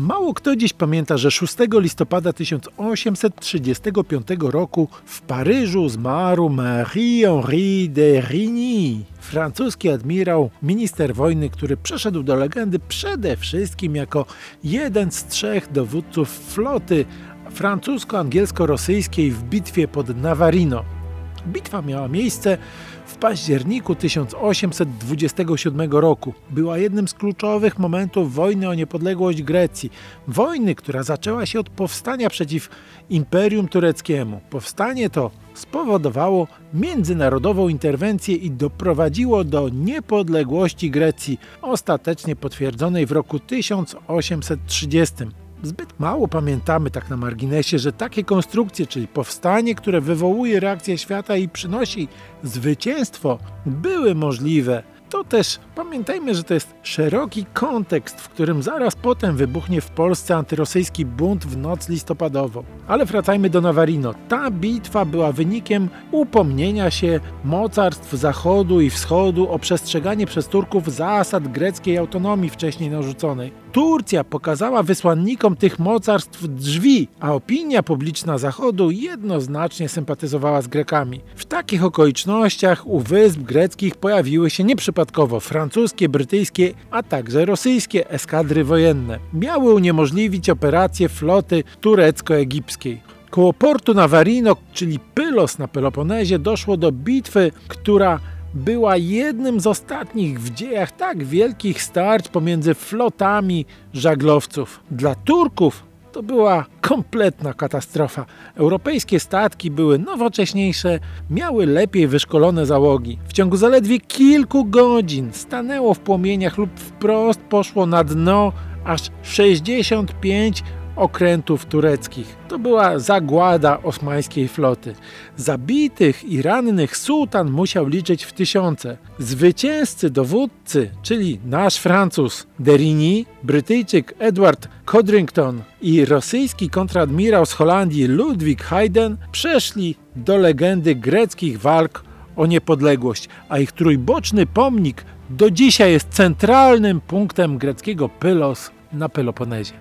Mało kto dziś pamięta, że 6 listopada 1835 roku w Paryżu zmarł Marie-Henri de Rigny, francuski admirał, minister wojny, który przeszedł do legendy przede wszystkim jako jeden z trzech dowódców floty francusko-angielsko-rosyjskiej w bitwie pod Navarino. Bitwa miała miejsce w październiku 1827 roku. Była jednym z kluczowych momentów wojny o niepodległość Grecji. Wojny, która zaczęła się od powstania przeciw Imperium Tureckiemu. Powstanie to spowodowało międzynarodową interwencję i doprowadziło do niepodległości Grecji, ostatecznie potwierdzonej w roku 1830. Zbyt mało pamiętamy tak na marginesie, że takie konstrukcje, czyli powstanie, które wywołuje reakcję świata i przynosi zwycięstwo, były możliwe. To też pamiętajmy, że to jest szeroki kontekst, w którym zaraz potem wybuchnie w Polsce antyrosyjski bunt w noc listopadową. Ale wracajmy do Navarino. Ta bitwa była wynikiem upomnienia się mocarstw Zachodu i Wschodu o przestrzeganie przez Turków zasad greckiej autonomii wcześniej narzuconej. Turcja pokazała wysłannikom tych mocarstw drzwi, a opinia publiczna Zachodu jednoznacznie sympatyzowała z Grekami. W takich okolicznościach u wysp greckich pojawiły się nieprzypadkowo francuskie, brytyjskie, a także rosyjskie eskadry wojenne. Miały uniemożliwić operację floty turecko-egipskiej. Koło portu Navarino, czyli Pylos na Peloponezie, doszło do bitwy, która była jednym z ostatnich w dziejach tak wielkich starć pomiędzy flotami żaglowców. Dla Turków to była kompletna katastrofa. Europejskie statki były nowocześniejsze, miały lepiej wyszkolone załogi. W ciągu zaledwie kilku godzin stanęło w płomieniach lub wprost poszło na dno aż 65 okrętów tureckich. To była zagłada osmańskiej floty. Zabitych i rannych sułtan musiał liczyć w tysiące. Zwycięzcy dowódcy, czyli nasz Francuz Derigny, Brytyjczyk Edward Codrington i rosyjski kontradmirał z Holandii Ludwig Hayden przeszli do legendy greckich walk o niepodległość, a ich trójboczny pomnik do dzisiaj jest centralnym punktem greckiego Pylos na Peloponezie.